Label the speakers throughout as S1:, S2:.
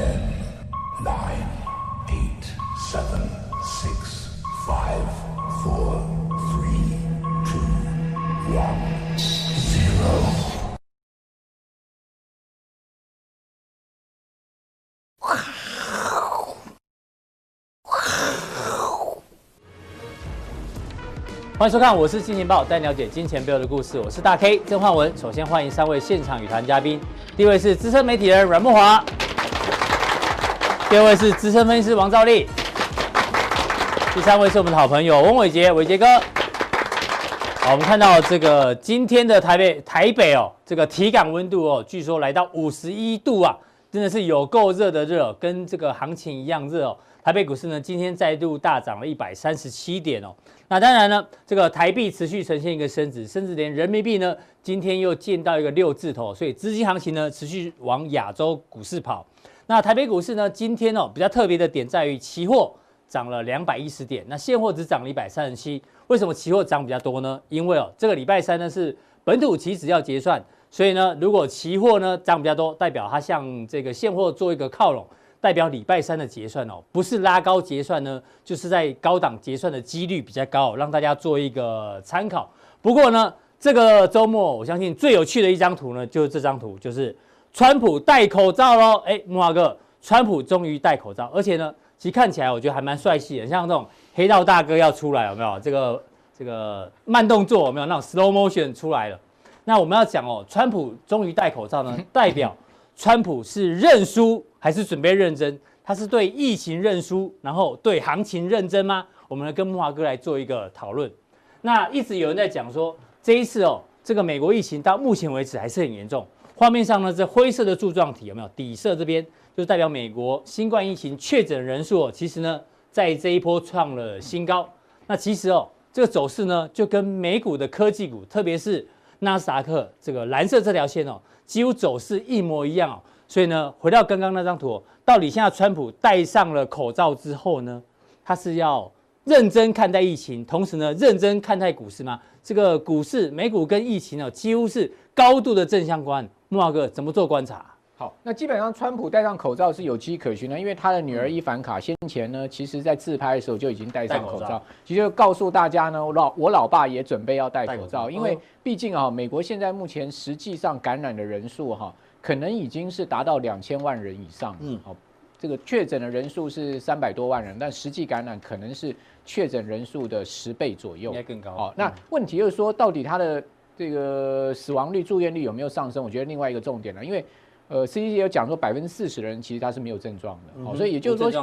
S1: Ten, nine, eight, seven, six, five, four, three, two, one, zero.
S2: 欢迎收看，我是金钱爆，带你了解金钱背后的故事。我是大 K 曾焕文。首先欢迎三位现场与谈嘉宾，第一位是资深媒体人阮慕驊，第二位是资深分析师王兆立，第三位是我们的好朋友翁伟杰，伟杰哥。好，我们看到这个今天的台北台北哦，这个体感温度哦，据说来到五十一度啊，真的是有够热的热，跟这个行情一样热哦。台北股市呢，今天再度大涨了一百三十七点哦。那当然呢，这个台币持续呈现一个升值，甚至连人民币呢，今天又见到一个六字头，所以资金行情呢持续往亚洲股市跑。那台北股市呢，今天哦比较特别的点在于期货涨了两百一十点，那现货只涨了一百三十七。为什么期货涨比较多呢？因为哦这个礼拜三呢是本土期指要结算，所以呢如果期货呢涨比较多，代表它向这个现货做一个靠拢。代表礼拜三的结算哦，不是拉高结算呢，就是在高档结算的几率比较高，让大家做一个参考。不过呢，这个周末我相信最有趣的一张图呢，就是这张图，就是川普戴口罩喽。哎，木华哥，川普终于戴口罩，而且呢，其实看起来我觉得还蛮帅气的，像这种黑道大哥要出来有没有？这个这个慢动作有没有？那种 slow motion 出来了。那我们要讲哦，川普终于戴口罩呢，代表川普是认输。还是准备认真？他是对疫情认输，然后对行情认真吗？我们来跟木华哥来做一个讨论。那一直有人在讲说，这一次哦，这个美国疫情到目前为止还是很严重。画面上呢，这灰色的柱状体有没有？底色这边就代表美国新冠疫情确诊人数哦，其实呢，在这一波创了新高。那其实哦，这个走势呢，就跟美股的科技股，特别是纳斯达克这个蓝色这条线哦，几乎走势一模一样哦。所以呢，回到刚刚那张图，到底现在川普戴上了口罩之后呢，他是要认真看待疫情，同时呢，认真看待股市吗？这个股市、美股跟疫情呢，几乎是高度的正相关。慕驊哥怎么做观察？
S3: 好，那基本上川普戴上口罩是有迹可循的，因为他的女儿伊凡卡先前呢，其实在自拍的时候就已经戴上口罩，口罩其实就告诉大家呢，我老我老爸也准备要戴口罩，因为毕竟啊，美国现在目前实际上感染的人数哈。可能已经是达到两千万人以上，嗯，好，这个确诊的人数是三百多万人，但实际感染可能是确诊人数的十倍左右，应该更高。好，那问题就是说，到底他的这个死亡率、住院率有没有上升？我觉得另外一个重点呢，因为呃，CDC 有讲说百分之四十的人其实他是没有症状的，好，所以也就是说，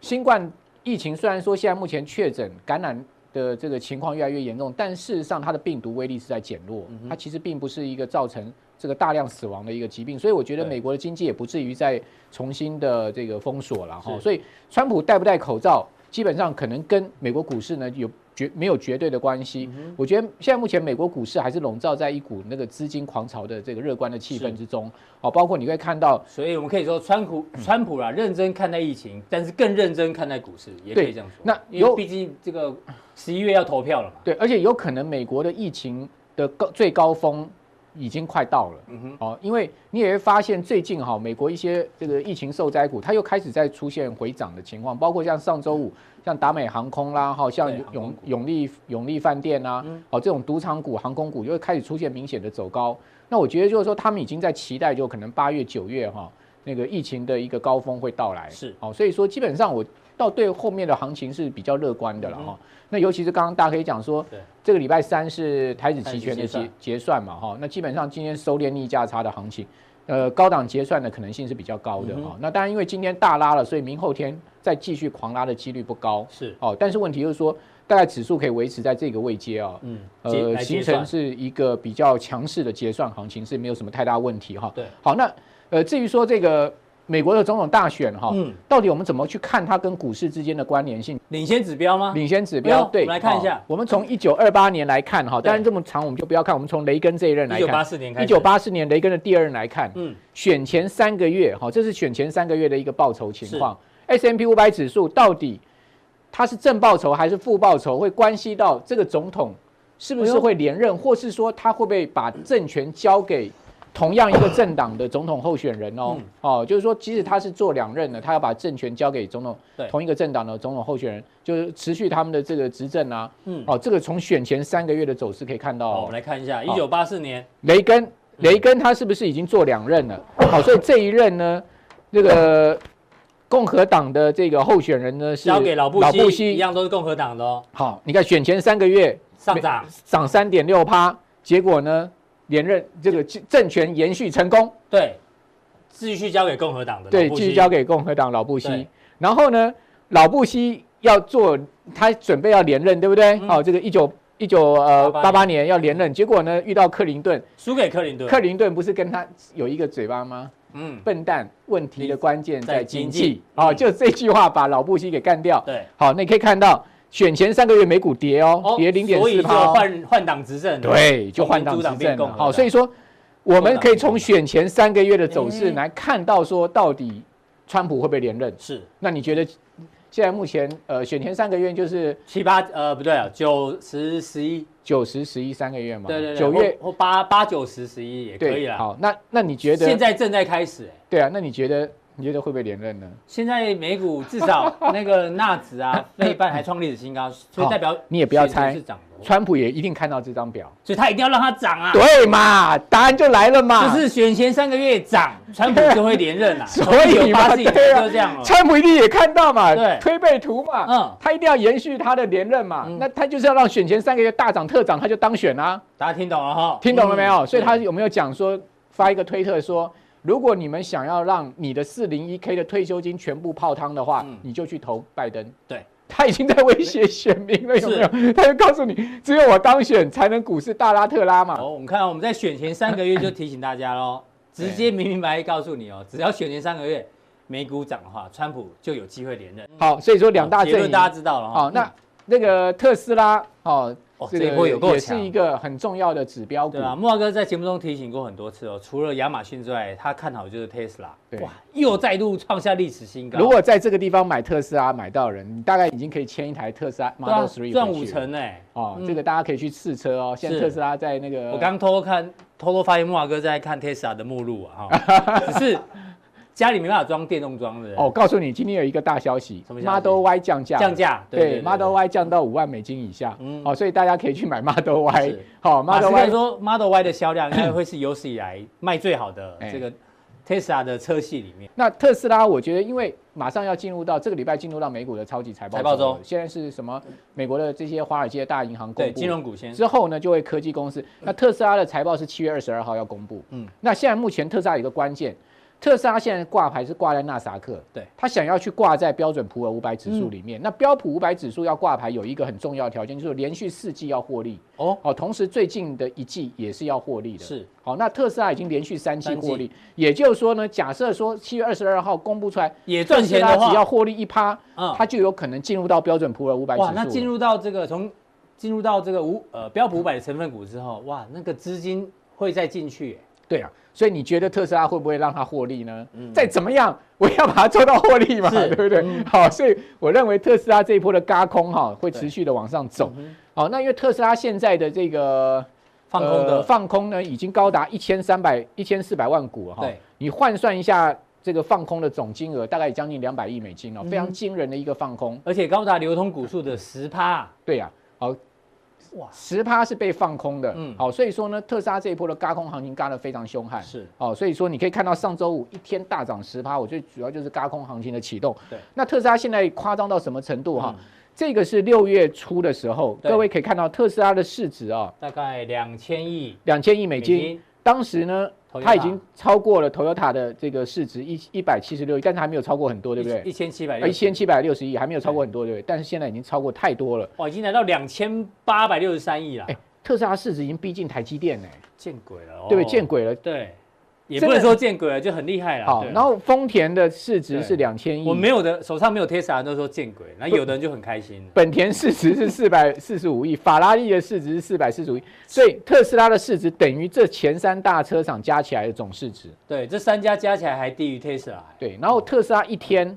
S3: 新冠疫情虽然说现在目前确诊感染的这个情况越来越严重，但事实上它的病毒威力是在减弱，它其实并不是一个造成。这个大量死亡的一个疾病，所以我觉得美国的经济也不至于再重新的这个封锁了哈。所以，川普戴不戴口罩，基本上可能跟美国股市呢有绝没有绝对的关系。我觉得现在目前美国股市还是笼罩在一股那个资金狂潮的这个乐观的气氛之中。哦，包括你会看到，
S2: 所以我们可以说川普川普啦认真看待疫情，但是更认真看待股市，也可以这样说。那有，毕竟这个十一月要投票了嘛。
S3: 对，而且有可能美国的疫情的高最高峰。已经快到了，哦，因为你也会发现最近哈，美国一些这个疫情受灾股，它又开始在出现回涨的情况，包括像上周五，像达美航空啦，哈，像永永利永利饭店啦，哦，这种赌场股、航空股又开始出现明显的走高。那我觉得就是说，他们已经在期待，就可能八月、九月哈，那个疫情的一个高峰会到来。是，哦，所以说基本上我。到对后面的行情是比较乐观的了哈，那尤其是刚刚大家可以讲说，这个礼拜三是台指期权的结结算嘛哈，那基本上今天收敛逆价差的行情，呃，高档结算的可能性是比较高的哈。那当然因为今天大拉了，所以明后天再继续狂拉的几率不高是哦。但是问题就是说，大概指数可以维持在这个位阶啊，嗯，呃，形成是一个比较强势的结算行情是没有什么太大问题哈。对，好，那呃至于说这个。美国的总统大选哈，到底我们怎么去看它跟股市之间的关联性？
S2: 领先指标吗？
S3: 领先指标，对，
S2: 我们来看一下。
S3: 我们从一九二八年来看哈，当然这么长我们就不要看，我们从雷根这一任来看。一九八四年。一九八四年雷根的第二任来看，嗯，选前三个月哈，这是选前三个月的一个报酬情况。S M P 五百指数到底它是正报酬还是负报酬，会关系到这个总统是不是会连任，或是说他会不会把政权交给同样一个政党的总统候选人哦，
S2: 嗯、
S3: 哦，就是说，即使他是做两任的，他要把政权交给总
S2: 统，
S3: 同一个政党的总统候选人，就是持续他们的这个执政啊。
S2: 嗯，
S3: 哦，这个从选前三个月的走势可以看到、哦。
S2: 我们来看一下，一九八四年，
S3: 雷根，雷根他是不是已经做两任了？好，所以这一任呢，这个。共和党的这个候选人呢，是
S2: 交给老布希，老布希一样都是共和党的哦。
S3: 好，你看选前三个月
S2: 上涨
S3: 涨三点六趴，结果呢连任这个政权延续成功，
S2: 对，继续交给共和党的，
S3: 对，继续交给共和党老布希。然后呢，老布希要做，他准备要连任，对不对？好，这个一九一九呃八八年要连任，结果呢遇到克林顿，
S2: 输给克林顿。
S3: 克林顿不是跟他有一个嘴巴吗？
S2: 嗯，
S3: 笨蛋，问题的关键在经济。好，就这句话把老布希给干掉。
S2: 对，
S3: 好，那你可以看到选前三个月美股跌哦，跌零点四趴。
S2: 所以就换换党执政。
S3: 对，就换党执政。好，所以说我们可以从选前三个月的走势来看到说，到底川普会不会连任？
S2: 是。
S3: 那你觉得现在目前呃选前三个月就是
S2: 七八呃不对啊，九十十一。
S3: 九十十一三个月嘛，
S2: 对对对，
S3: 九月
S2: 或八八九十十一也可以了。
S3: 好，那那你觉得
S2: 现在正在开始？
S3: 对啊，那你觉得你觉得会不会连任呢？
S2: 现在美股至少 那个纳指啊，那一半还创历史新高，所以代表
S3: 你也不要猜，川普也一定看到这张表，
S2: 所以他一定要让它涨啊。
S3: 对嘛，答案就来了嘛，
S2: 就是选前三个月涨，川普就会连任啊。
S3: 所以嘛，对啊，
S2: 这样
S3: 川普一定也看到嘛，
S2: 对，
S3: 推背图嘛，嗯，他一定要延续他的连任嘛，那他就是要让选前三个月大涨特涨，他就当选啊。
S2: 大家听懂了哈？
S3: 听懂了没有？所以他有没有讲说发一个推特说？如果你们想要让你的四零一 k 的退休金全部泡汤的话，嗯、你就去投拜登。
S2: 对，
S3: 他已经在威胁选民了，有没有？他就告诉你，只有我当选才能股市大拉特拉嘛。
S2: 哦，我们看我们在选前三个月就提醒大家喽，直接明明白白告诉你哦，只要选前三个月美股涨的话，川普就有机会连任。
S3: 好，所以说两大阵营
S2: 大家知道了哈。
S3: 好，那那个特斯拉哦。
S2: 这个也
S3: 是一个很重要的指标股，
S2: 对啊，木华哥在节目中提醒过很多次哦。除了亚马逊之外，他看好就是 Tesla，哇，又再度创下历史新高。
S3: 如果在这个地方买特斯拉买到人，你大概已经可以签一台特斯拉 Model 3
S2: 赚五成哎。
S3: 哦，这个大家可以去试车哦。现在特斯拉在那个，
S2: 我刚偷偷看，偷偷发现木华哥在看 Tesla 的目录啊，哈，只是。家里没办法装电动装的。
S3: 哦，告诉你，今天有一个大消息，Model Y 降价，
S2: 降价，
S3: 对，Model Y 降到五万美金以下，嗯，好，所以大家可以去买 Model Y。好，Model Y
S2: 说 Model Y 的销量应该会是有史以来卖最好的 这个 Tesla 的车系里面。
S3: 那特斯拉，我觉得因为马上要进入到这个礼拜进入到美股的超级财报，财报中，现在是什么？美国的这些华尔街大银行公布
S2: 金融股先，
S3: 之后呢，就会科技公司。那特斯拉的财报是七月二十二号要公布，嗯，那现在目前特斯拉有一个关键。特斯拉现在挂牌是挂在纳萨克，对，他想要去挂在标准普尔五百指数里面。嗯、那标普五百指数要挂牌有一个很重要条件，就是连续四季要获利。哦，哦，同时最近的一季也是要获利的。是，好，那特斯拉已经连续三季获利，也就是说呢，假设说七月二十二号公布出来
S2: 也赚钱的话，
S3: 只要获利一趴，嗯，它就有可能进入到标准普尔五百指数。哇，
S2: 那进入到这个从进入到这个五呃标普五百的成分股之后，哇，那个资金会再进去。
S3: 对啊。所以你觉得特斯拉会不会让它获利呢？嗯，再怎么样，我要把它做到获利嘛，对不对？嗯、好，所以我认为特斯拉这一波的嘎空哈会持续的往上走。嗯、好，那因为特斯拉现在的这个
S2: 放空的、呃、
S3: 放空呢，已经高达一千三百一千四百万股了哈。对，你换算一下这个放空的总金额，大概将近两百亿美金哦，非常惊人的一个放空，
S2: 而且高达流通股数的十趴。
S3: 对呀、啊，好。哇，十趴是被放空的，嗯，好，所以说呢，特斯拉这一波的轧空行情轧得非常凶悍，是，哦，所以说你可以看到上周五一天大涨十趴，我最主要就是轧空行情的启动。对，那特斯拉现在夸张到什么程度哈？这个是六月初的时候，各位可以看到特斯拉的市值啊，
S2: 大概两千亿，
S3: 两千亿美金，当时呢。它已经超过了 Toyota 的这个市值一一百七十六亿，但是还没有超过很多，对不对？
S2: 一千七百
S3: 一千七百六十亿还没有超过很多，对不对？但是现在已经超过太多了，
S2: 哇，已经来到两千八百六十三亿了。哎，
S3: 特斯拉市值已经逼近台积电呢，
S2: 见鬼了，
S3: 对不对？见鬼了，
S2: 对。也不能说见鬼了，就很厉害了。好，
S3: 然后丰田的市值是两千亿。
S2: 我没有的，手上没有 Tesla 都说见鬼，那有的人就很开心。
S3: 本田市值是四百四十五亿，法拉利的市值是四百四十五亿，所以特斯拉的市值等于这前三大车厂加起来的总市值。
S2: 对，这三家加起来还低于 Tesla。
S3: 对，然后特斯拉一天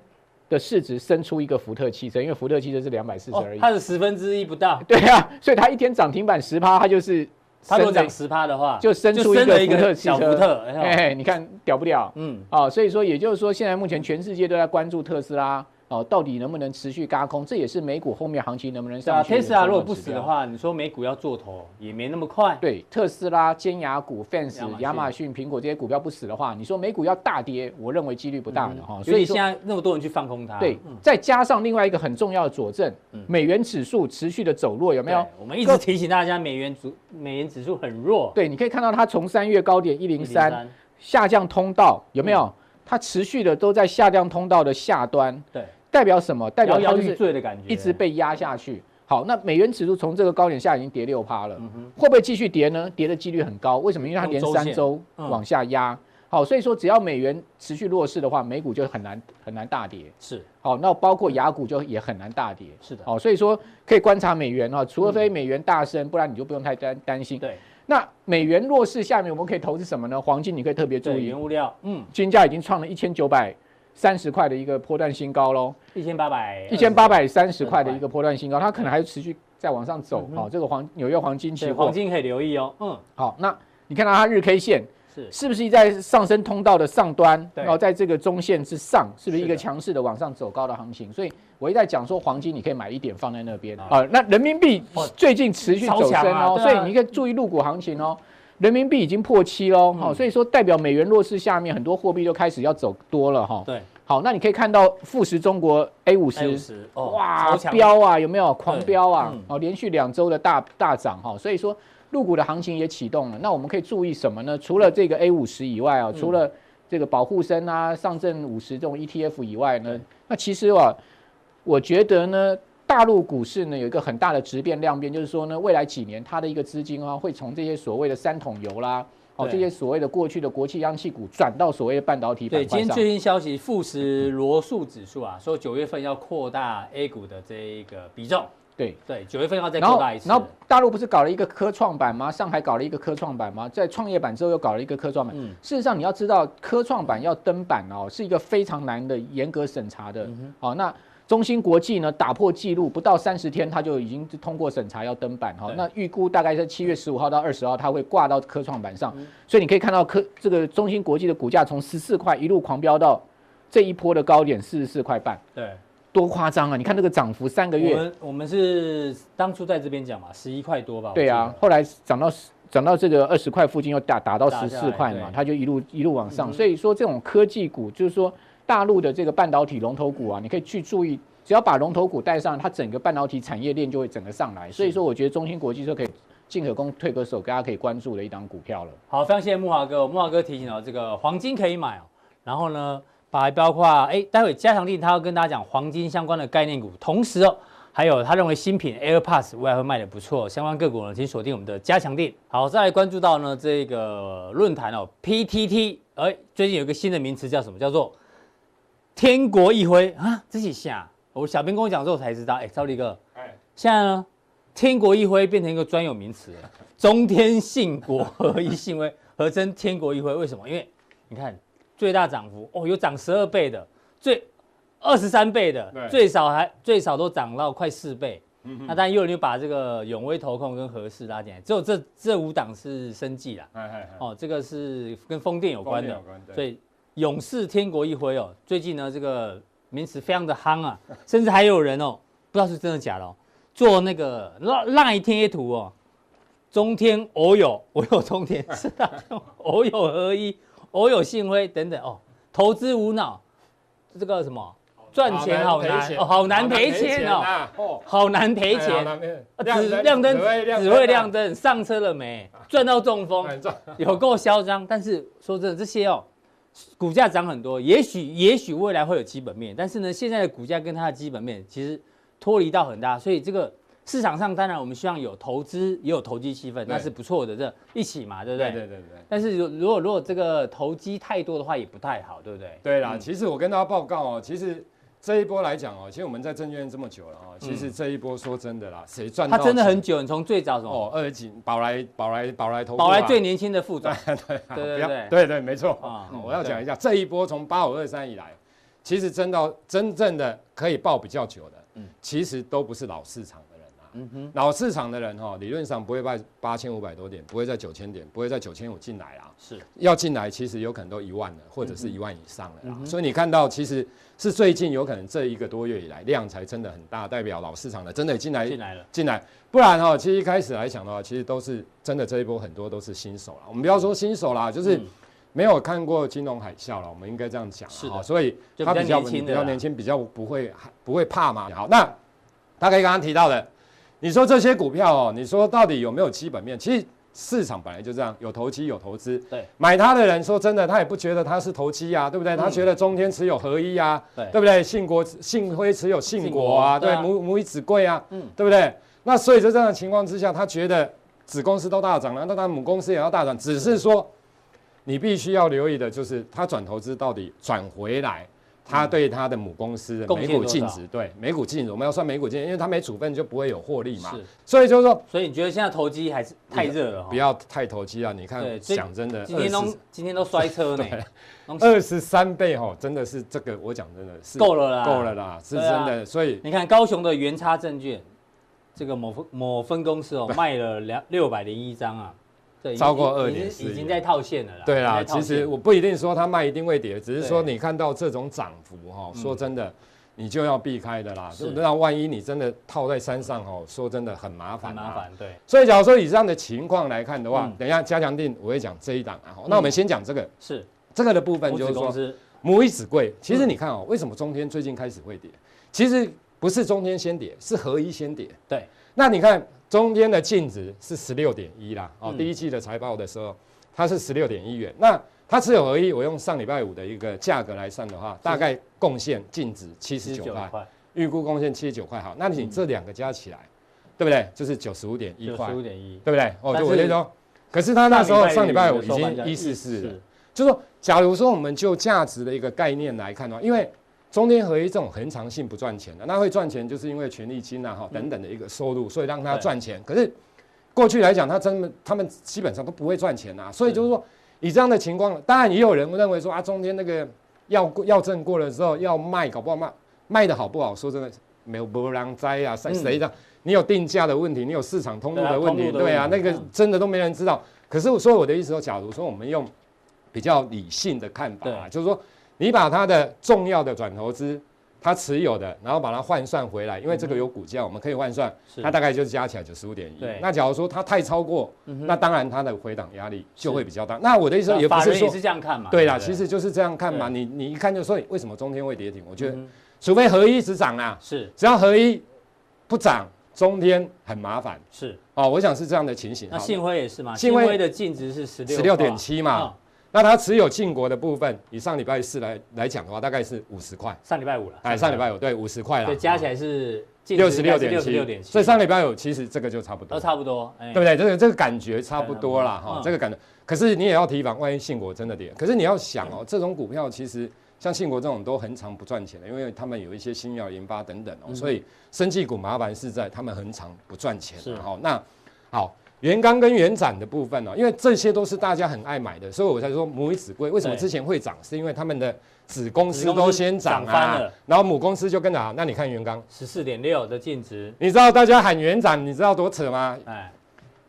S3: 的市值生出一个福特汽车，因为福特汽车是两百四十而已，
S2: 它是十分之一不到。
S3: 对啊，所以它一天涨停板十趴，它就是。
S2: 它如果涨十趴的话，
S3: 就生出一个福特
S2: 小福特，
S3: 哎，你看屌不屌？嗯，啊，所以说也就是说，现在目前全世界都在关注特斯拉。哦，到底能不能持续轧空？这也是美股后面行情能不能上去？
S2: 特斯拉如果不死的话，你说美股要做头也没那么快。
S3: 对，特斯拉、尖牙股、Fans、亚马逊、苹果这些股票不死的话，你说美股要大跌，我认为几率不大的哈。
S2: 所以现在那么多人去放空它。
S3: 对，再加上另外一个很重要的佐证，美元指数持续的走弱，有没有？
S2: 我们一直提醒大家，美元指美元指数很弱。
S3: 对，你可以看到它从三月高点一零三下降通道有没有？它持续的都在下降通道的下端。对。代表什么？代表它就是一直被压下去。好，那美元指数从这个高点下已经跌六趴了，会不会继续跌呢？跌的几率很高。为什么？因为它连三周往下压。好，所以说只要美元持续弱势的话，美股就很难很难大跌。是。好，那包括雅股就也很难大跌。是的。好，所以说可以观察美元啊，除非美元大升，不然你就不用太担担心。对。那美元弱势下面，我们可以投资什么呢？黄金，你可以特别注意。
S2: 原物料。嗯。
S3: 金价已经创了一千九百。三十块的一个波段新高喽，
S2: 一千八百
S3: 一千八百三十块的一个波段新高，它可能还持续在往上走。好，这个黄纽约黄金期货，
S2: 黄金可以留意哦。
S3: 嗯，好，那你看到它日 K 线是是不是在上升通道的上端？然后在这个中线之上，是不是一个强势的往上走高的行情？所以我一再讲说，黄金你可以买一点放在那边啊。那人民币最近持续走升哦，所以你可以注意入股行情哦。人民币已经破七喽，好，所以说代表美元弱势下面很多货币都开始要走多了哈。对。好，那你可以看到富时中国 A 五十，哇，飙啊，有没有狂飙啊？哦，连续两周的大大涨哈，所以说入股的行情也启动了。那我们可以注意什么呢？除了这个 A 五十以外啊，除了这个保护生啊、上证五十这种 ETF 以外呢，那其实啊，我觉得呢，大陆股市呢有一个很大的质变量变，就是说呢，未来几年它的一个资金啊，会从这些所谓的三桶油啦。哦，这些所谓的过去的国企央企股转到所谓的半导体板
S2: 块今天最新消息，富时罗素指数啊，说九月份要扩大 A 股的这一个比重。对对，九月份要再扩大一次。
S3: 然后大陆不是搞了一个科创板吗？上海搞了一个科创板吗？在创业板之后又搞了一个科创板。嗯。事实上，你要知道，科创板要登板哦，是一个非常难的、严格审查的。嗯、好，那。中芯国际呢，打破纪录，不到三十天，它就已经通过审查要登板哈。那预估大概在七月十五号到二十号，它会挂到科创板上。所以你可以看到科这个中芯国际的股价从十四块一路狂飙到这一波的高点四十四块半。对，多夸张啊！你看这个涨幅，三个月。
S2: 我们我们是当初在这边讲嘛，十一块多吧。
S3: 对啊，后来涨到涨到这个二十块附近，又打打到十四块嘛，它就一路一路往上。所以说这种科技股，就是说。大陆的这个半导体龙头股啊，你可以去注意，只要把龙头股带上，它整个半导体产业链就会整个上来。所以说，我觉得中芯国际就可以进可攻退可守，大家可以关注的一档股票了。
S2: 好，非常谢谢木华哥，木华哥提醒了这个黄金可以买哦。然后呢，把包括哎，待会加强力他要跟大家讲黄金相关的概念股，同时哦，还有他认为新品 AirPods 未来会卖的不错，相关个股呢，请锁定我们的加强力。好，再来关注到呢这个论坛哦，PTT，哎，最近有一个新的名词叫什么？叫做天国一挥啊，自己下，我小编跟我讲之后才知道，哎、欸，超力哥，哎，现在呢，天国一挥变成一个专有名词了，中天信国合一信威，合称天国一挥，为什么？因为你看最大涨幅哦，有涨十二倍的，最二十三倍的，最少还最少都涨到快四倍，那当然又有人就把这个永威投控跟和氏拉进来，只有这这五档是生技啦，哎哎哦，这个是跟风电有关的，关所以。勇士天国一挥哦，最近呢这个名词非常的夯啊，甚至还有人哦，不知道是真的假的哦，做那个赖贴图哦，中天偶有我有中天 是啊，偶有合一，偶有信辉等等哦，投资无脑，这个什么赚钱好难哦，好难赔钱哦，好难赔钱，只亮灯只会亮灯，上车了没？赚到中风，有够嚣张，但是说真的这些哦。股价涨很多，也许也许未来会有基本面，但是呢，现在的股价跟它的基本面其实脱离到很大，所以这个市场上当然我们希望有投资，也有投机气氛，那是不错的，这一起嘛，对不对？对对对对。但是如如果如果这个投机太多的话，也不太好，对不对？
S4: 对啦，其实我跟大家报告哦，其实。这一波来讲哦，其实我们在证券这么久了啊，其实这一波说真的啦，谁赚？
S2: 他真的很久，你从最早什么？
S4: 哦，二级宝来宝来宝来投
S2: 宝来最年轻的副总，
S4: 对 对对对。对，没错。我要讲一下这一波从八五二三以来，其实真到真正的可以报比较久的，其实都不是老市场嗯哼，老市场的人哈，理论上不会在八千五百多点，不会在九千点，不会在九千五进来啊。
S2: 是，
S4: 要进来其实有可能都一万了，或者是一万以上了。所以你看到其实是最近有可能这一个多月以来量才真的很大，代表老市场的真的进来
S2: 进来了
S4: 进来。不然哈，其实一开始来讲的话，其实都是真的这一波很多都是新手了。我们不要说新手啦，就是。没有看过金融海啸了，我们应该这样讲。
S2: 是的，
S4: 所以他比较比较年轻，比较不会不会怕嘛。好，那大概刚刚提到的，你说这些股票哦，你说到底有没有基本面？其实市场本来就这样，有投机有投资。
S2: 对，
S4: 买它的人说真的，他也不觉得他是投机啊，对不对？他觉得中天持有合一啊，对不对？信国信辉持有信国啊，对，母母以子贵啊，嗯，对不对？那所以在这样的情况之下，他觉得子公司都大涨了，那他母公司也要大涨，只是说。你必须要留意的就是，他转投资到底转回来，他对他的母公司的每股净值，对每股净值，我们要算每股净值，因为他没处分就不会有获利嘛。是，所以就是说，
S2: 所以你觉得现在投机还是太热了？
S4: 不要太投机啊！你看，讲真的，
S2: 今天都今天都摔车呢，
S4: 二十三倍哈，真的是这个，我讲真的是
S2: 够了啦，
S4: 够了啦，是真的。所以
S2: 你看高雄的元差证券，这个某分某分公司哦，卖了两六百零一张啊。
S4: 超过二点四，
S2: 已经在套现了啦。
S4: 对啦，其实我不一定说它卖一定会跌，只是说你看到这种涨幅哈，说真的，你就要避开的啦。是，那万一你真的套在山上哦，说真的很麻烦。
S2: 麻烦，对。
S4: 所以假如说以这样的情况来看的话，等一下加强定我会讲这一档啊。那我们先讲这个，
S2: 是
S4: 这个的部分就是说，母以子贵。其实你看哦，为什么中天最近开始会跌？其实不是中天先跌，是合一先跌。
S2: 对。
S4: 那你看。中间的净值是十六点一啦，哦，第一季的财报的时候，它是十六点一元。那它持有合一，我用上礼拜五的一个价格来算的话，大概贡献净值七十九块，预估贡献七十九块。好，那你这两个加起来，对不对？就是九十五点一块，九十五点一，对不对？哦，就我先说，可是它那时候上礼拜五已经一四四了，就是说，假如说我们就价值的一个概念来看的话，因为。中天合一这种恒常性不赚钱的，那会赚钱就是因为权利金啊哈等等的一个收入，所以让它赚钱。可是过去来讲，他真的他们基本上都不会赚钱呐。所以就是说，以这样的情况，当然也有人认为说啊，中间那个要要证过了之后要卖，搞不好卖卖的好不好？说真的，没有没人知啊，谁谁的？你有定价的问题，你有市场通路的问题，对啊，那个真的都没人知道。可是我说我的意思说，假如说我们用比较理性的看法啊，就是说。你把它的重要的转投资，它持有的，然后把它换算回来，因为这个有股价，我们可以换算，它大概就是加起来九十五点一。那假如说它太超过，那当然它的回档压力就会比较大。那我的意思也不是说
S2: 是这样看嘛？
S4: 对啦，其实就是这样看嘛。你你一看就说，为什么中天会跌停？我觉得，除非合一一直涨啦，
S2: 是，
S4: 只要合一不涨，中天很麻烦。
S2: 是
S4: 哦，我想是这样的情形。
S2: 那信辉也是嘛？信辉的净值是十六十
S4: 六点七嘛？那它持有晋国的部分，以上礼拜四来来讲的话，大概是五十块。
S2: 上礼拜五了，
S4: 哎，上礼拜五对五十块了，
S2: 对，加起来是
S4: 六十六点七，所以上礼拜五其实这个就差不多，
S2: 都差不多，
S4: 对不对？这个这个感觉差不多啦。哈，这个感觉。可是你也要提防，万一信国真的跌，可是你要想哦，这种股票其实像信国这种都很常不赚钱的，因为他们有一些新药研发等等哦，所以生技股麻烦是在他们很常不赚钱。是，好，那好。元刚跟原展的部分呢，因为这些都是大家很爱买的，所以我才说母以子贵。为什么之前会涨？是因为他们的子公司都先涨啊，然后母公司就跟着。那你看元刚
S2: 十四点六的净值，
S4: 你知道大家喊原展，你知道多扯吗？哎，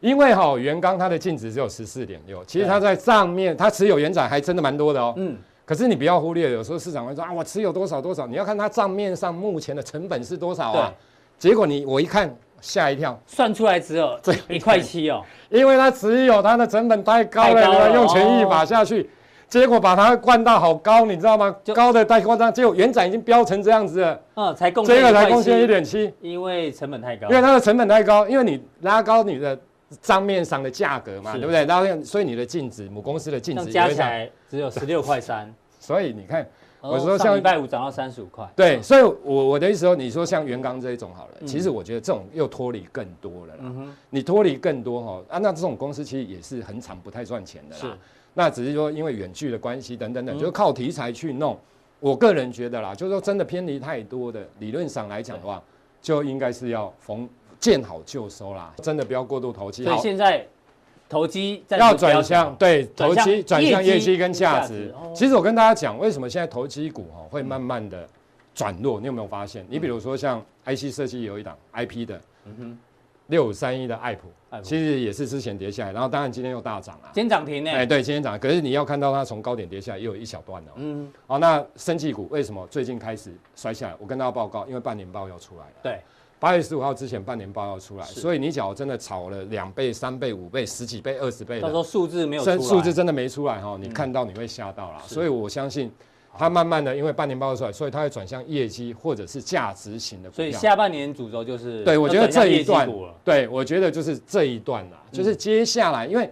S4: 因为哈元刚它的净值只有十四点六，其实它在账面它持有原展还真的蛮多的哦。嗯，可是你不要忽略，有时候市场会说啊，我持有多少多少，你要看它账面上目前的成本是多少啊？结果你我一看。吓一跳，
S2: 算出来只有这一块七哦，
S4: 因为它只有它的成本太高了，了用权益法下去，哦、结果把它灌到好高，你知道吗？高的太夸张，结果原展已经飙成这样子了，
S2: 嗯，才贡献
S4: 这个才贡献一点七，
S2: 因为成本太高，
S4: 因为它的成本太高，因为你拉高你的账面上的价格嘛，是。对不对？然后所以你的净值，母公司的净值
S2: 加起来只有十六块三，
S4: 所以你看。
S2: 我说像礼拜五涨到三十五块，
S4: 对，所以，我我的意思说，你说像元刚这一种好了，其实我觉得这种又脱离更多了啦。你脱离更多哈啊，那这种公司其实也是很常不太赚钱的啦。那只是说因为远距的关系等等等，就靠题材去弄。我个人觉得啦，就是说真的偏离太多的，理论上来讲的话，就应该是要逢见好就收啦，真的不要过度投机。
S2: 所以现在。投机
S4: 要转向，对，投机转向业绩跟价值。其实我跟大家讲，为什么现在投机股哈会慢慢的转弱？你有没有发现？你比如说像 IC 设计有一档 IP 的，嗯哼六五三一的爱普，其实也是之前跌下来，然后当然今天又大涨啊。
S2: 今天涨停呢？
S4: 哎，对，今天涨，可是你要看到它从高点跌下来，也有一小段的。
S2: 嗯，
S4: 好，那生技股为什么最近开始摔下来？我跟大家报告，因为半年报要出来了。
S2: 对，
S4: 八月十五号之前半年报要出
S2: 来，
S4: 所以你假如真的炒了两倍、三倍、五倍、十几倍、二十倍的，
S2: 到时候数字没有出来，
S4: 数数字真的没出来哈，你看到你会吓到啦。所以我相信。它慢慢的，因为半年报出来，所以它会转向业绩或者是价值型的股票。
S2: 所以下半年主轴就是，
S4: 对我觉得这一段对我觉得就是这一段啦，就是接下来，因为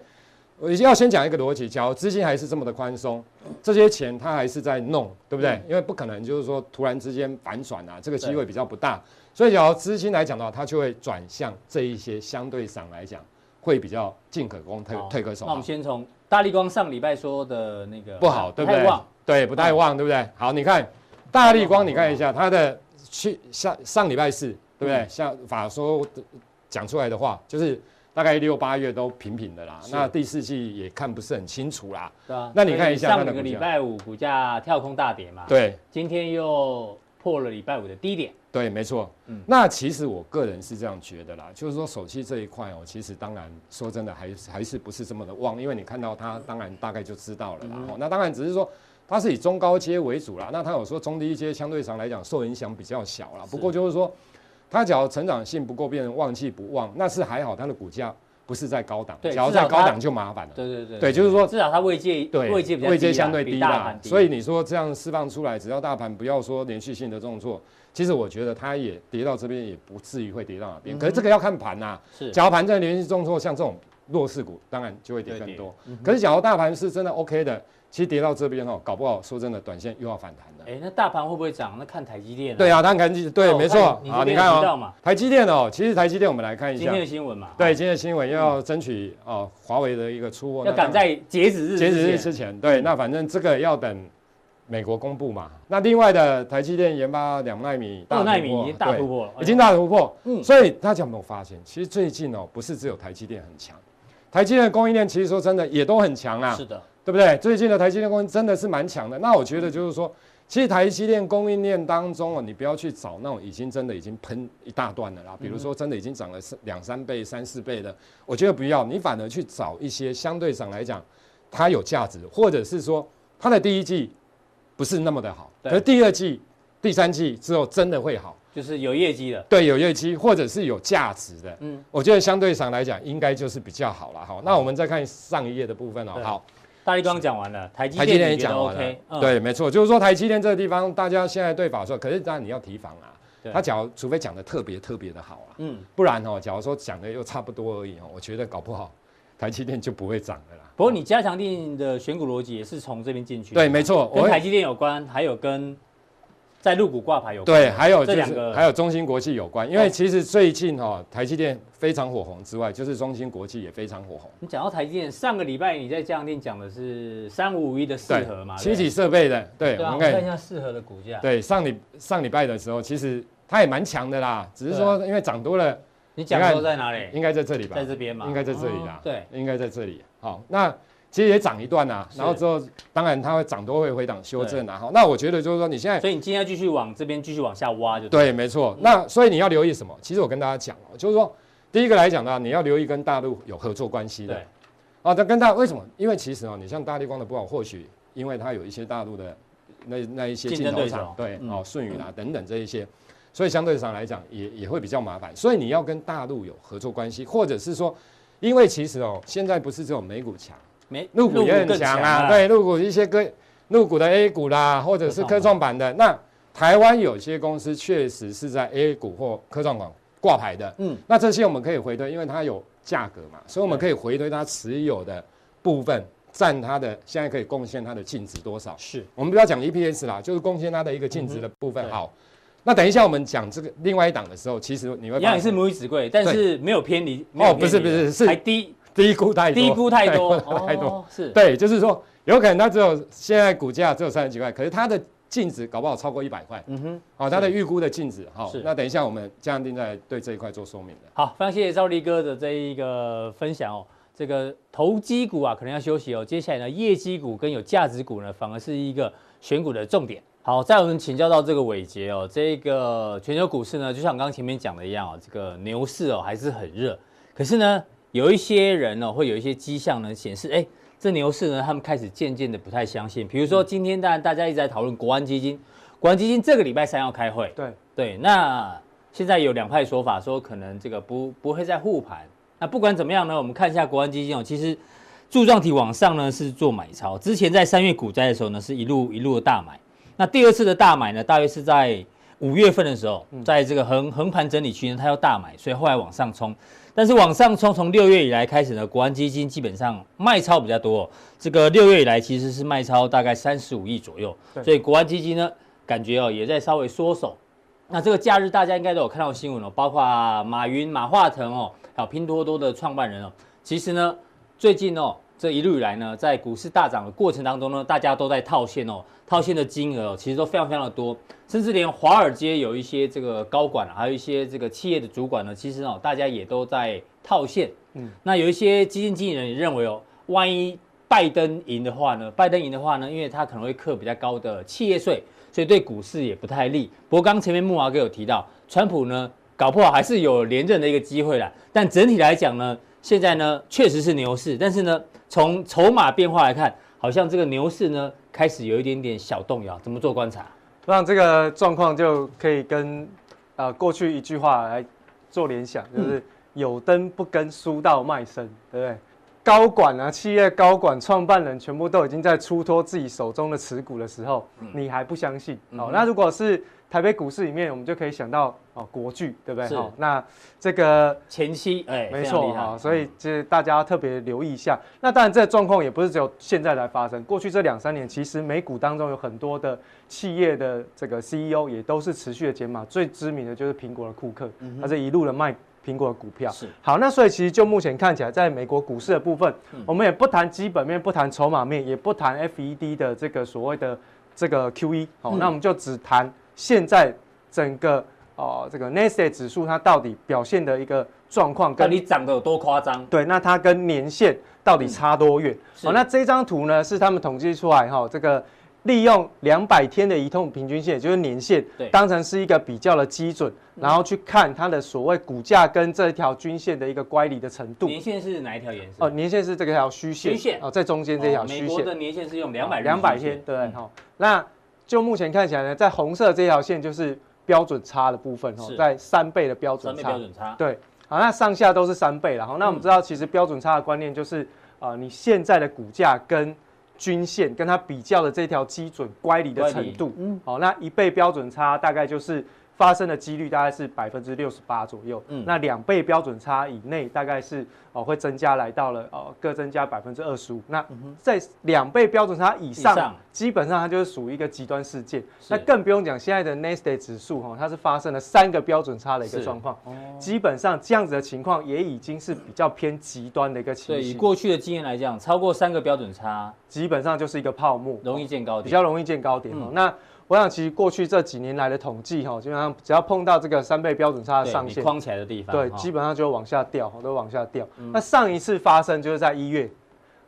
S4: 我要先讲一个逻辑，假如资金还是这么的宽松，这些钱它还是在弄，对不对？因为不可能就是说突然之间反转啊，这个机会比较不大。所以假如资金来讲的话，它就会转向这一些相对上来讲会比较进可攻，退退可守。
S2: 那我们先从大立光上礼拜说的那个
S4: 不好，对不对？对，不太旺，对不对？好，你看大立光，你看一下它的去上上礼拜四，对不对？像法说讲出来的话，就是大概六八月都平平的啦。那第四季也看不是很清楚啦。
S2: 对啊。
S4: 那你看一下
S2: 上个礼拜五股价跳空大跌嘛？
S4: 对。
S2: 今天又破了礼拜五的低点。
S4: 对，没错。嗯。那其实我个人是这样觉得啦，就是说手机这一块哦，其实当然说真的，还还是不是这么的旺，因为你看到它，当然大概就知道了啦。哦，那当然只是说。它是以中高阶为主啦，那它有说中低阶相对上来讲受影响比较小啦。不过就是说，它只要成长性不够，变成旺季不旺，那是还好，它的股价不是在高档。
S2: 对，
S4: 只要在高档就麻烦了。
S2: 对对对。
S4: 对，就是说
S2: 至少它位阶对位阶比较
S4: 位阶相对低啦。所以你说这样释放出来，只要大盘不要说连续性的重挫，其实我觉得它也跌到这边也不至于会跌到哪边。可是这个要看盘呐。是。假如盘在连续重挫，像这种弱势股，当然就会跌更多。可是假如大盘是真的 OK 的。其实跌到这边哦，搞不好说真的，短线又要反弹了。
S2: 哎，那大盘会不会涨？那看台积电。
S4: 对啊，看台积，对，没错。好，你看哦，台积电哦，其实台积电我们来看一下
S2: 今天的新闻嘛。
S4: 对，今天的新闻要争取哦，华为的一个出货，
S2: 要赶在截止日
S4: 截止日之前。对，那反正这个要等美国公布嘛。那另外的台积电研发两纳米、
S2: 二纳米已经大突破了，
S4: 已经大突破。嗯，所以大家有没有发现，其实最近哦，不是只有台积电很强，台积电的供应链其实说真的也都很强啊。
S2: 是的。
S4: 对不对？最近的台积电供应真的是蛮强的。那我觉得就是说，其实台积电供应链当中哦，你不要去找那种已经真的已经喷一大段的啦，比如说真的已经涨了两三倍、三四倍的，我觉得不要。你反而去找一些相对上来讲它有价值，或者是说它的第一季不是那么的好，而第二季、第三季之后真的会好，
S2: 就是有业绩的。
S4: 对，有业绩或者是有价值的。嗯，我觉得相对上来讲应该就是比较好了。好，那我们再看上一页的部分哦。好。
S2: 大立光讲完了，台积电
S4: 也讲完了。对，没错，就是说台积电这个地方，大家现在对法说，可是当然你要提防啊。他假如除非讲的特别特别的好啊，嗯，不然哦，假如说讲的又差不多而已哦，我觉得搞不好 台积电就不会涨了啦。
S2: 不过你加强电的选股逻辑也是从这边进去。
S4: 对，没错，
S2: 跟台积电有关，还有跟。在入股挂牌有关
S4: 对，还有就是还有中芯国际有关，因为其实最近哈台积电非常火红之外，就是中芯国际也非常火红。
S2: 你讲到台积电，上个礼拜你在加强錠讲的是三五五一的四核嘛？
S4: 清洗设备的，对，
S2: 我们看一下四核的股价。
S4: 对，上礼上礼拜的时候，其实它也蛮强的啦，只是说因为涨多了。
S2: 你讲说在哪里？
S4: 应该在这里吧？
S2: 在这边嘛？
S4: 应该在这里啦。
S2: 对，
S4: 应该在这里。好，那。其实也涨一段呐、啊，然后之后当然它会涨多会回档修正啊。好，那我觉得就是说你现在，
S2: 所以你今天要继续往这边继续往下挖就
S4: 对，没错。那所以你要留意什么？其实我跟大家讲哦，就是说第一个来讲呢，你要留意跟大陆有合作关系的。对。啊，这跟大为什么？因为其实哦，你像大力光的不好，或许因为它有一些大陆的那那一些镜头厂，对哦，舜宇啊等等这一些，所以相对上来讲也也会比较麻烦。所以你要跟大陆有合作关系，或者是说，因为其实哦，现在不是只有美股强。
S2: 没，
S4: 入股也很强啊，对，入股一些个入股的 A 股啦，或者是科创板的，那台湾有些公司确实是在 A 股或科创板挂牌的，嗯，那这些我们可以回推，因为它有价格嘛，所以我们可以回推它持有的部分占它的现在可以贡献它的净值多少？是我们不要讲 EPS 啦，就是贡献它的一个净值的部分。好，那等一下我们讲这个另外一档的时候，其实你会发现
S2: 一样是母以子贵，但是没有偏离
S4: 哦，不是不是是
S2: 还低。
S4: 低估太多，
S2: 低估太多，
S4: 太多
S2: 是
S4: 对，就是说有可能它只有现在股价只有三十几块，可是它的净值搞不好超过一百块。嗯哼，好，它的预估的净值，好，那等一下我们加强錠再对这一块做说明的。
S2: 好，非常谢谢赵立哥的这一个分享哦。这个投机股啊，可能要休息哦。接下来呢，业绩股跟有价值股呢，反而是一个选股的重点。好，在我们请教到这个伟杰哦，这个全球股市呢，就像刚刚前面讲的一样哦，这个牛市哦还是很热。可是呢，有一些人呢，会有一些迹象呢显示，哎，这牛市呢，他们开始渐渐的不太相信。比如说今天当然大家一直在讨论国安基金，国安基金这个礼拜三要开会，
S5: 对
S2: 对。那现在有两派说法，说可能这个不不会再护盘。那不管怎么样呢，我们看一下国安基金哦，其实柱状体往上呢是做买超，之前在三月股灾的时候呢，是一路一路的大买。那第二次的大买呢，大约是在五月份的时候，在这个横横盘整理区呢，它要大买，所以后来往上冲。但是往上冲，从六月以来开始呢，国安基金基本上卖超比较多。这个六月以来其实是卖超大概三十五亿左右，所以国安基金呢，感觉哦也在稍微缩手。那这个假日大家应该都有看到新闻哦，包括马云、马化腾哦，还有拼多多的创办人哦，其实呢，最近哦。这一路以来呢，在股市大涨的过程当中呢，大家都在套现哦，套现的金额哦，其实都非常非常的多，甚至连华尔街有一些这个高管，还有一些这个企业的主管呢，其实哦，大家也都在套现。嗯，那有一些基金经理人也认为哦，万一拜登赢的话呢，拜登赢的话呢，因为他可能会课比较高的企业税，所以对股市也不太利。不过刚前面木华哥有提到，川普呢，搞不好还是有连任的一个机会啦。但整体来讲呢，现在呢，确实是牛市，但是呢。从筹码变化来看，好像这个牛市呢开始有一点点小动摇，怎么做观察？
S5: 让这个状况就可以跟呃过去一句话来做联想，就是有灯不跟书到卖身，对不对？高管啊，企业高管、创办人全部都已经在出脱自己手中的持股的时候，你还不相信？好，那如果是。台北股市里面，我们就可以想到哦，国巨对不对？好，那这个
S2: 前期哎，
S5: 没错哈，所以就是大家要特别留意一下。那当然，这个状况也不是只有现在来发生，过去这两三年，其实美股当中有很多的企业的这个 CEO 也都是持续的减码，最知名的就是苹果的库克，他这一路的卖苹果的股票。是好，那所以其实就目前看起来，在美国股市的部分，我们也不谈基本面，不谈筹码面，也不谈 FED 的这个所谓的这个 QE。好，那我们就只谈。现在整个哦、呃，这个 Nasdaq 指数它到底表现的一个状况，跟
S2: 你涨得有多夸张？
S5: 对，那它跟年线到底差多远？好、嗯哦，那这张图呢是他们统计出来哈、哦，这个利用两百天的移动平均线，也就是年线，当成是一个比较的基准，然后去看它的所谓股价跟这条均线的一个乖离的程度。
S2: 年线是哪一条颜色？
S5: 哦，年线是这个条虚线。虚线哦，在中间这条虚线。
S2: 美国的年线是用两百
S5: 两百天，对，好、嗯哦，那。就目前看起来呢，在红色这条线就是标准差的部分哦，在三倍的标准差。
S2: 标准差。
S5: 对，好，那上下都是三倍了。好，那我们知道，其实标准差的观念就是，啊，你现在的股价跟均线跟它比较的这条基准乖离的程度，嗯，好，那一倍标准差大概就是。发生的几率大概是百分之六十八左右，嗯，那两倍标准差以内大概是哦会增加来到了哦各增加百分之二十五，那在两倍标准差以上，基本上它就是属于一个极端事件，那更不用讲现在的 Nasdaq 指数哈，它是发生了三个标准差的一个状况，基本上这样子的情况也已经是比较偏极端的一个情况。对，以过去的经验来讲，超过三个标准差，基本上就是一个泡沫，容易见高点，比较容易见高点哦。那我想，其实过去这几年来的统计，哈，基本上只要碰到这个三倍标准差的上限，
S2: 框起来的地方，
S5: 对，基本上就往下掉，都往下掉。那上一次发生就是在一月，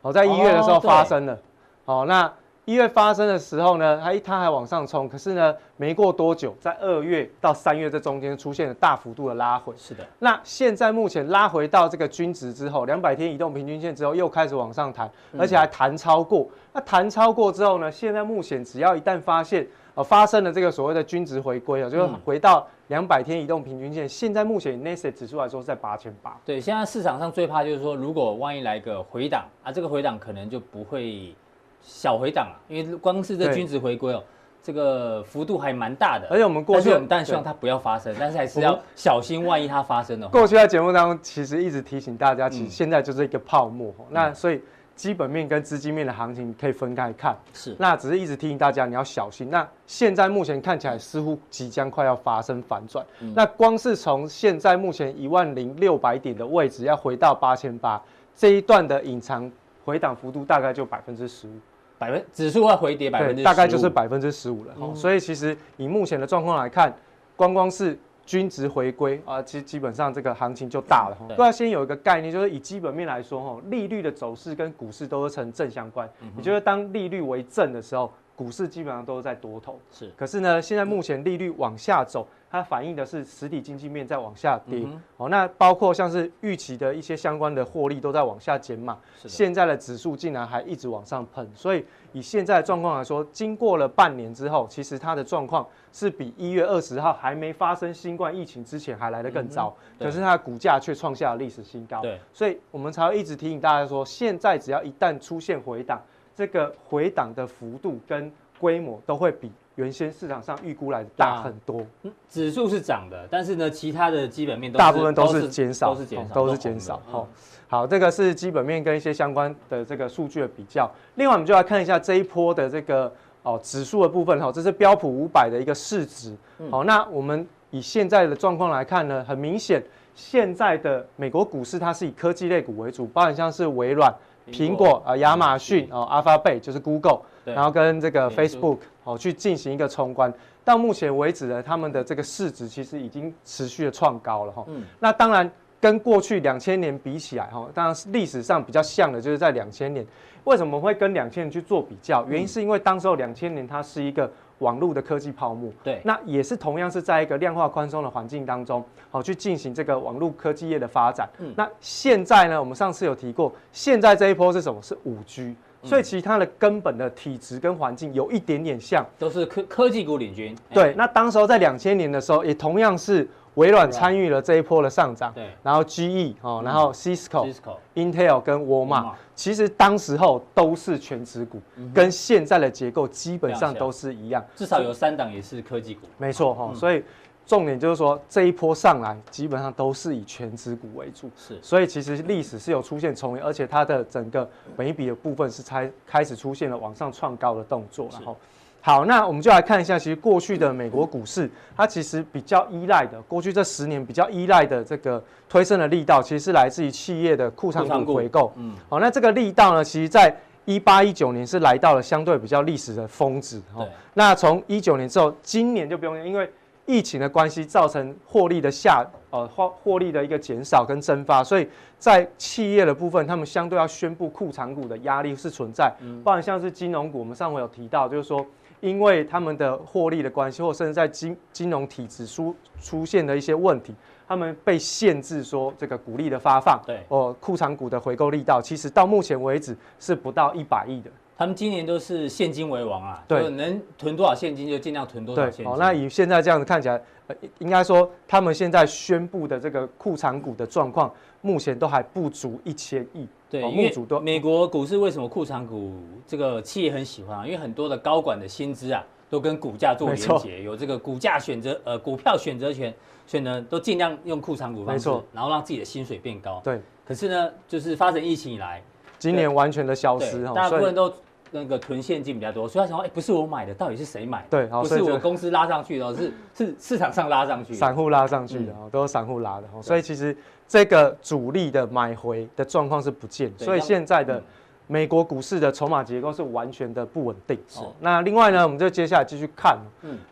S5: 哦，在一月的时候发生了，哦，那一月发生的时候呢，它它还往上冲，可是呢，没过多久，在二月到三月这中间出现了大幅度的拉回。是的，那现在目前拉回到这个均值之后，两百天移动平均线之后，又开始往上弹，而且还弹超过。那弹超过之后呢，现在目前只要一旦发现。发生了这个所谓的均值回归啊，就是回到两百天移动平均线。现在目前 Nasdaq 指数来说是在八千八。
S2: 对，现在市场上最怕就是说，如果万一来个回档啊，这个回档可能就不会小回档了，因为光是这均值回归哦，这个幅度还蛮大的。
S5: 而且我们过去，
S2: 我们但希望它不要发生，但是还是要小心，万一它发生的话。
S5: 过去在节目当中，其实一直提醒大家，其实现在就是一个泡沫。那所以。基本面跟资金面的行情可以分开看，是，那只是一直提醒大家你要小心。那现在目前看起来似乎即将快要发生反转，嗯、那光是从现在目前一万零六百点的位置要回到八千八这一段的隐藏回档幅度大概就百分之十五，
S2: 百分指数会回跌百分之，
S5: 大概就是百分之十五了。嗯、所以其实以目前的状况来看，光光是。均值回归啊，其实基本上这个行情就大了。都要先有一个概念，就是以基本面来说，哈，利率的走势跟股市都是成正相关。也就是当利率为正的时候，股市基本上都是在多头。
S2: 是，
S5: 可是呢，现在目前利率往下走，它反映的是实体经济面在往下跌。
S2: 嗯
S5: 哦，那包括像是预期的一些相关的获利都在往下
S2: 减码。
S5: 现在的指数竟然还一直往上喷，所以以现在的状况来说，经过了半年之后，其实它的状况是比一月二十号还没发生新冠疫情之前还来得更糟。
S2: 对
S5: 可是它的股价却创下了历史新高。
S2: 对，
S5: 所以我们才会一直提醒大家说，现在只要一旦出现回档，这个回档的幅度跟规模都会比原先市场上预估来的大很多。
S2: 指数是涨的，但是呢，其他的基本面都是
S5: 大部分都是减少，
S2: 都是减少，
S5: 都是减少。
S2: 好
S5: 好，好，这个是基本面跟一些相关的这个数据的比较。另外，我们就来看一下这一波的这个哦指数的部分哈，这是标普五百的一个市值。好，那我们以现在的状况来看呢，很明显，现在的美国股市它是以科技类股为主，包含像是微软、苹果啊、亚马逊哦、Alphabet 就是 Google，然后跟
S2: 这个
S5: Facebook 哦去进行一个冲关。到目前为止呢，他们的这个市值其实已经持续的创高了哈。
S2: 嗯
S5: 那当然跟过去两千年比起来哈，当然是历史上比较像的就是在两千年。为什么会跟两千年去做比较？原因是因为当时候两千年它是一个网络的科技泡沫，
S2: 对
S5: 那也是同样是在一个量化宽松的环境当中，好去进行这个网络科技业的发展。
S2: 嗯
S5: 那现在呢，我们上次有提过，现在这一波是什么？是五 G。所以其他的根本的体质跟环境有一点点像。
S2: 都是科科技股领军。
S5: 对，那当时候在两千年的时候，也同样是微软参与了这一波的上涨。
S2: 对
S5: 然后 GE 哦，然后 Cisco、Intel 跟沃尔玛
S2: Walmart，
S5: 其实当时候都是全职股，跟现在的结构基本上都是一样。
S2: 至少有三档也是科技股。
S5: 没错哈，所以重点就是说这一波上来基本上都是以全指股为主。
S2: 是
S5: 所以其实历史是有出现重演，而且它的整个每一笔的部分是才开始出现了往上创高的动作。然后，好，那我们就来看一下，其实过去的美国股市，它其实比较依赖的，过去这十年比较依赖的这个推升的力道，其实是来自于企业的库藏
S2: 股
S5: 股回购。
S2: 嗯，
S5: 好，那这个力道呢，其实在一八一九年是来到了相对比较历史的峰值。
S2: 对
S5: 哦，那从一九年之后，今年就不用，因为疫情的关系，造成获利的下呃获获利的一个减少跟蒸发，所以在企业的部分，他们相对要宣布库藏股的压力是存在。不然像是金融股，我们上回有提到，就是说。因为他们的获利的关系，或甚至在金金融体制出出现的一些问题，他们被限制说这个股利的发放，
S2: 对
S5: 哦，库藏股的回购力道，其实到目前为止是不到一百亿的。
S2: 他们今年都是现金为王啊，
S5: 对
S2: 就能囤多少现金就尽量囤多少
S5: 对
S2: 现，金。
S5: 哦，那以现在这样子看起来，呃，应该说他们现在宣布的这个库藏股的状况，目前都还不足一千亿。
S2: 对，
S5: 哦
S2: 因
S5: 为
S2: 美国股市为什么库藏股这个企业很喜欢啊？因为很多的高管的薪资啊，都跟股价做连
S5: 没错
S2: 结，有这个股价选择呃股票选择权，所以呢都尽量用库藏股方式然后让自己的薪水变高。
S5: 对，
S2: 可是呢，就是发生疫情以来，
S5: 今年完全的消失
S2: 大部分都那个囤现金比较多，所以他想说，哎，不是我买的，到底是谁买的？
S5: 对好
S2: 不是我公司拉上去的哦，是是市场上拉上去的。
S5: 散户拉上去的哦，都是散户拉的哦，所以其实这个主力的买回的状况是不见，所以现在的美国股市的筹码结构是完全的不稳定。那另外呢，我们就接下来继续看，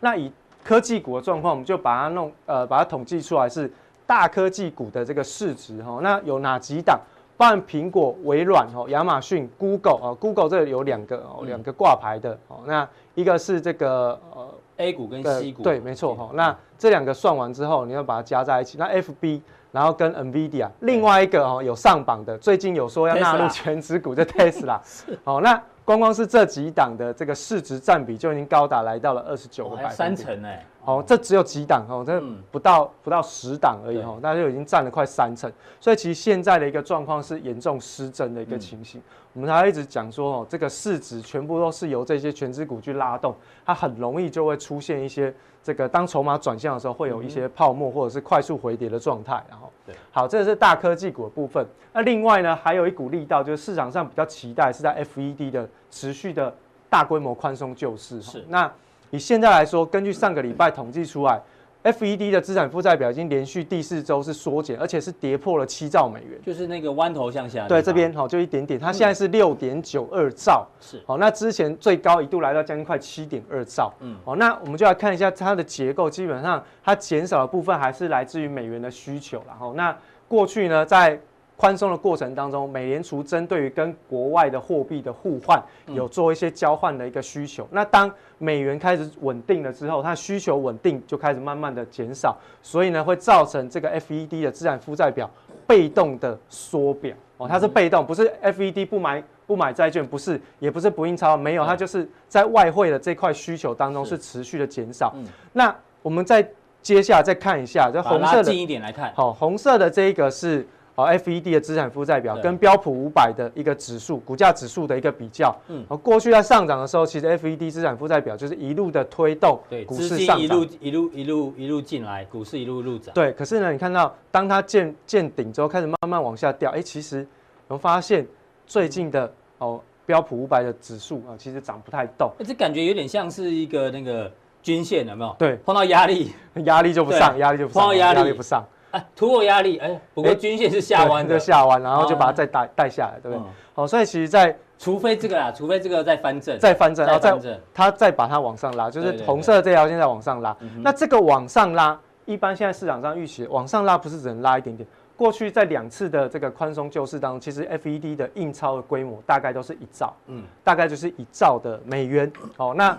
S5: 那以科技股的状况，我们就把它弄呃把它统计出来是大科技股的这个市值哈，那有哪几档？包含苹果、微软、哦、亚马逊、Google 哦，Google 这里有两个哦，两个挂牌的哦，那一个是这个呃
S2: A 股跟 C 股，
S5: 对，没错哈。那这两个算完之后，你要把它加在一起。那 FB，然后跟 NVIDIA，另外一个哦有上榜的，最近有说要纳入全指股，的 Tesla。好，那光光是这几档的这个市值占比就已经高达来到了二十九
S2: 哦个
S5: 百分三。
S2: 成哎，
S5: 哦，这只有几档哦，这
S2: 嗯。
S5: 不到不到十档而已
S2: 对。
S5: 哦，那就已经占了快三成，所以其实现在的一个状况是严重失真的一个情形。我们还一直讲说哦，这个市值全部都是由这些全资股去拉动，它很容易就会出现一些这个当筹码转向的时候，会有一些泡沫或者是快速回跌的状态。然后
S2: 对，
S5: 好，这是大科技股的部分。那另外呢，还有一股力道，就是市场上比较期待是在 FED 的持续的大规模宽松救市。
S2: 是
S5: 那以现在来说，根据上个礼拜统计出来，FED 的资产负债表已经连续第四周是缩减，而且是跌破了七兆美元。
S2: 就是那个弯头向下
S5: 对，
S2: 方。
S5: 这边好就一点点，它现在是六点九二兆。
S2: 是
S5: 好，那之前最高一度来到将近快七点二兆。
S2: 嗯
S5: 嗯，好，那我们就来看一下它的结构，基本上它减少的部分还是来自于美元的需求然后那过去呢，在宽松的过程当中，美联储针对于跟国外的货币的互换有做一些交换的一个需求。那当美元开始稳定了之后，它需求稳定就开始慢慢的减少，所以呢会造成这个 FED 的资产负债表被动的缩表哦，它是被动，不是 FED 不买不买债券，不是，也不是不印钞，没有，它就是在外汇的这块需求当中是持续的减少。那我们再接下来再看一下，这红色的
S2: 近一点来看，
S5: 好，红色的这一个是。哦，FED 的资产负债表跟标普五百的一个指数股价指数的一个比较，嗯，过去在上涨的时候，其实 FED 资产负债表就是一路的推动股市上涨，
S2: 一路一路一路一路进来，股市一路一路涨。
S5: 对，可是呢，你看到当它见见顶之后，开始慢慢往下掉，哎，其实我们发现最近的哦标普五百的指数啊，其实涨不太动，
S2: 这感觉有点像是一个那个均线，有没有？
S5: 对，
S2: 碰到压力，
S5: 压力就不上，压力就不上，碰到压力不上。
S2: 哎，突破压力，哎，不过均线是下弯的，
S5: 下弯，然后就把它再带带下来，对不对？好，所以其实，在
S2: 除非这个啦，除非这个再翻正，
S5: 再翻正，然后再它再把它往上拉，就是红色这条线再往上拉。那这个往上拉，一般现在市场上预期往上拉不是只能拉一点点。过去在两次的这个宽松救市当中，其实 FED 的印钞的规模大概都是一兆，嗯，大概就是一兆的美元。好，那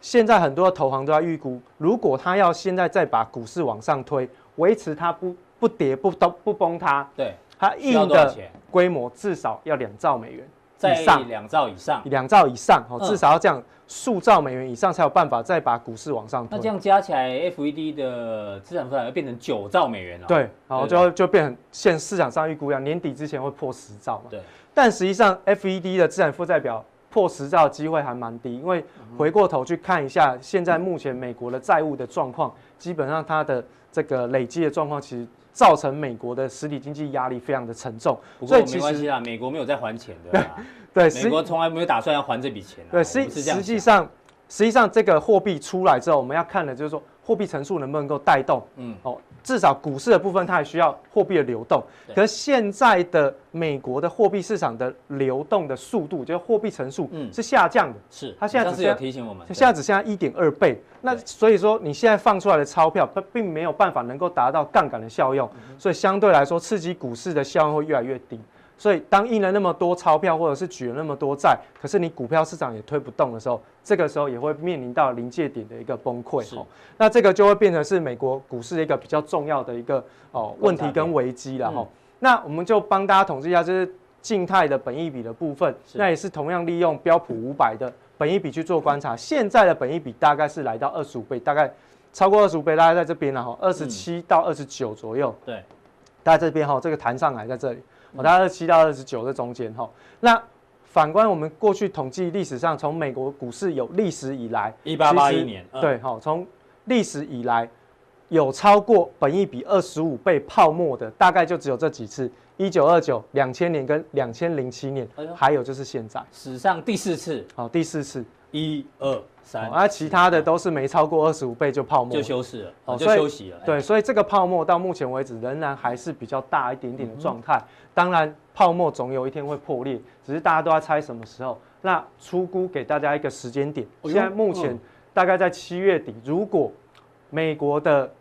S5: 现在很多的投行都在预估，如果他要现在再把股市往上推。维持它不不跌不都不崩塌，
S2: 对，
S5: 它印的规模至少要两兆美元以上，
S2: 两兆以上，
S5: 两兆以上哦，至少要这样数兆美元以上才有办法再把股市往上推。
S2: 那这样加起来，FED 的资产负债要变成九兆美元了。
S5: 对，然后就就变成现市场上预估一样，年底之前会破十兆嘛。
S2: 对，
S5: 但实际上 FED 的资产负债表破十兆的机会还蛮低，因为回过头去看一下，现在目前美国的债务的状况，基本上它的。这个累积的状况，其实造成美国的实体经济压力非常的沉重。
S2: 不过没关系啦，美国没有在还钱的。
S5: 对，
S2: 美国从来没有打算要还这笔钱。
S5: 对，实实际上，实际上这个货币出来之后，我们要看的就是说，货币乘数能不能够带动。嗯，哦。至少股市的部分，它还需要货币的流动。可是现在的美国的货币市场的流动的速度，就是货币乘数，是下降的。
S2: 是，
S5: 它现在只
S2: 是有提醒我们，
S5: 现在只剩下一点二倍。那所以说，你现在放出来的钞票，它并没有办法能够达到杠杆的效用，所以相对来说，刺激股市的效用会越来越低。所以，当印了那么多钞票，或者是举了那么多债，可是你股票市场也推不动的时候，这个时候也会面临到临界点的一个崩溃。哦，那这个就会变成是美国股市的一个比较重要的一个哦问题跟危机了哈。那我们就帮大家统计一下，就是静态的本益比的部分，那也是同样利用标普五百的本益比去做观察。现在的本益比大概是来到二十五倍，大概超过二十五倍，大概在这边了哈，二十七到二十九左右。对，大概这边哈，这个弹上来在这里。我大概二十七到二十九这中间哈，那反观我们过去统计历史上，从美国股市有历史以来，
S2: 一八八一年，
S5: 对哈，从历史以来有超过本益比二十五倍泡沫的，大概就只有这几次：一九二九、两千年跟两千零七年，还有就是现在。
S2: 史上第四次，
S5: 好，第四次，
S2: 一二。
S5: 而其他的都是没超过二十五倍就泡沫，
S2: 就休市了，哦，就休息了。
S5: 对，所以这个泡沫到目前为止仍然还是比较大一点点的状态。当然，泡沫总有一天会破裂，只是大家都在猜什么时候。那出估给大家一个时间点，现在目前大概在七月底。如果美国的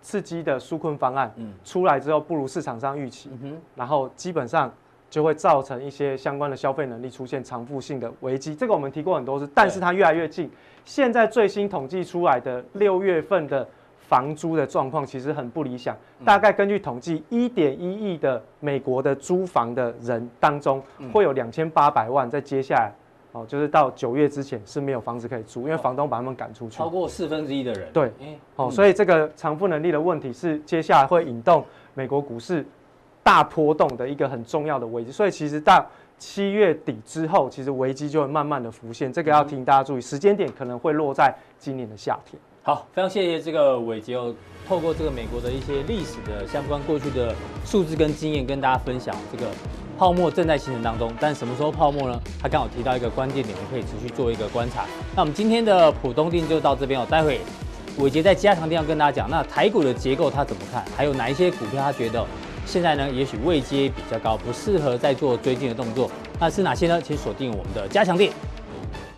S5: 刺激的纾困方案出来之后不如市场上预期，然后基本上。就会造成一些相关的消费能力出现偿付性的危机，这个我们提过很多次，但是它越来越近。现在最新统计出来的六月份的房租的状况其实很不理想，大概根据统计，一点一亿的美国的租房的人当中，会有两千八百万在接下来哦，就是到九月之前是没有房子可以租，因为房东把他们赶出去。
S2: 超过四分之一的人。
S5: 对，哦，所以这个偿付能力的问题是接下来会引动美国股市。大波动的一个很重要的危机，所以其实到七月底之后，其实危机就会慢慢的浮现。这个要提醒大家注意，时间点可能会落在今年的夏天。
S2: 好，非常谢谢这个伟杰哦，透过这个美国的一些历史的相关过去的数字跟经验，跟大家分享这个泡沫正在形成当中。但什么时候泡沫呢？他刚好提到一个关键点，我们可以持续做一个观察。那我们今天的浦东定就到这边哦，待会伟杰在加强錠要跟大家讲，那台股的结构他怎么看？还有哪一些股票他觉得？现在呢，也许位阶比较高，不适合再做追进的动作。那是哪些呢？请锁定我们的加强店。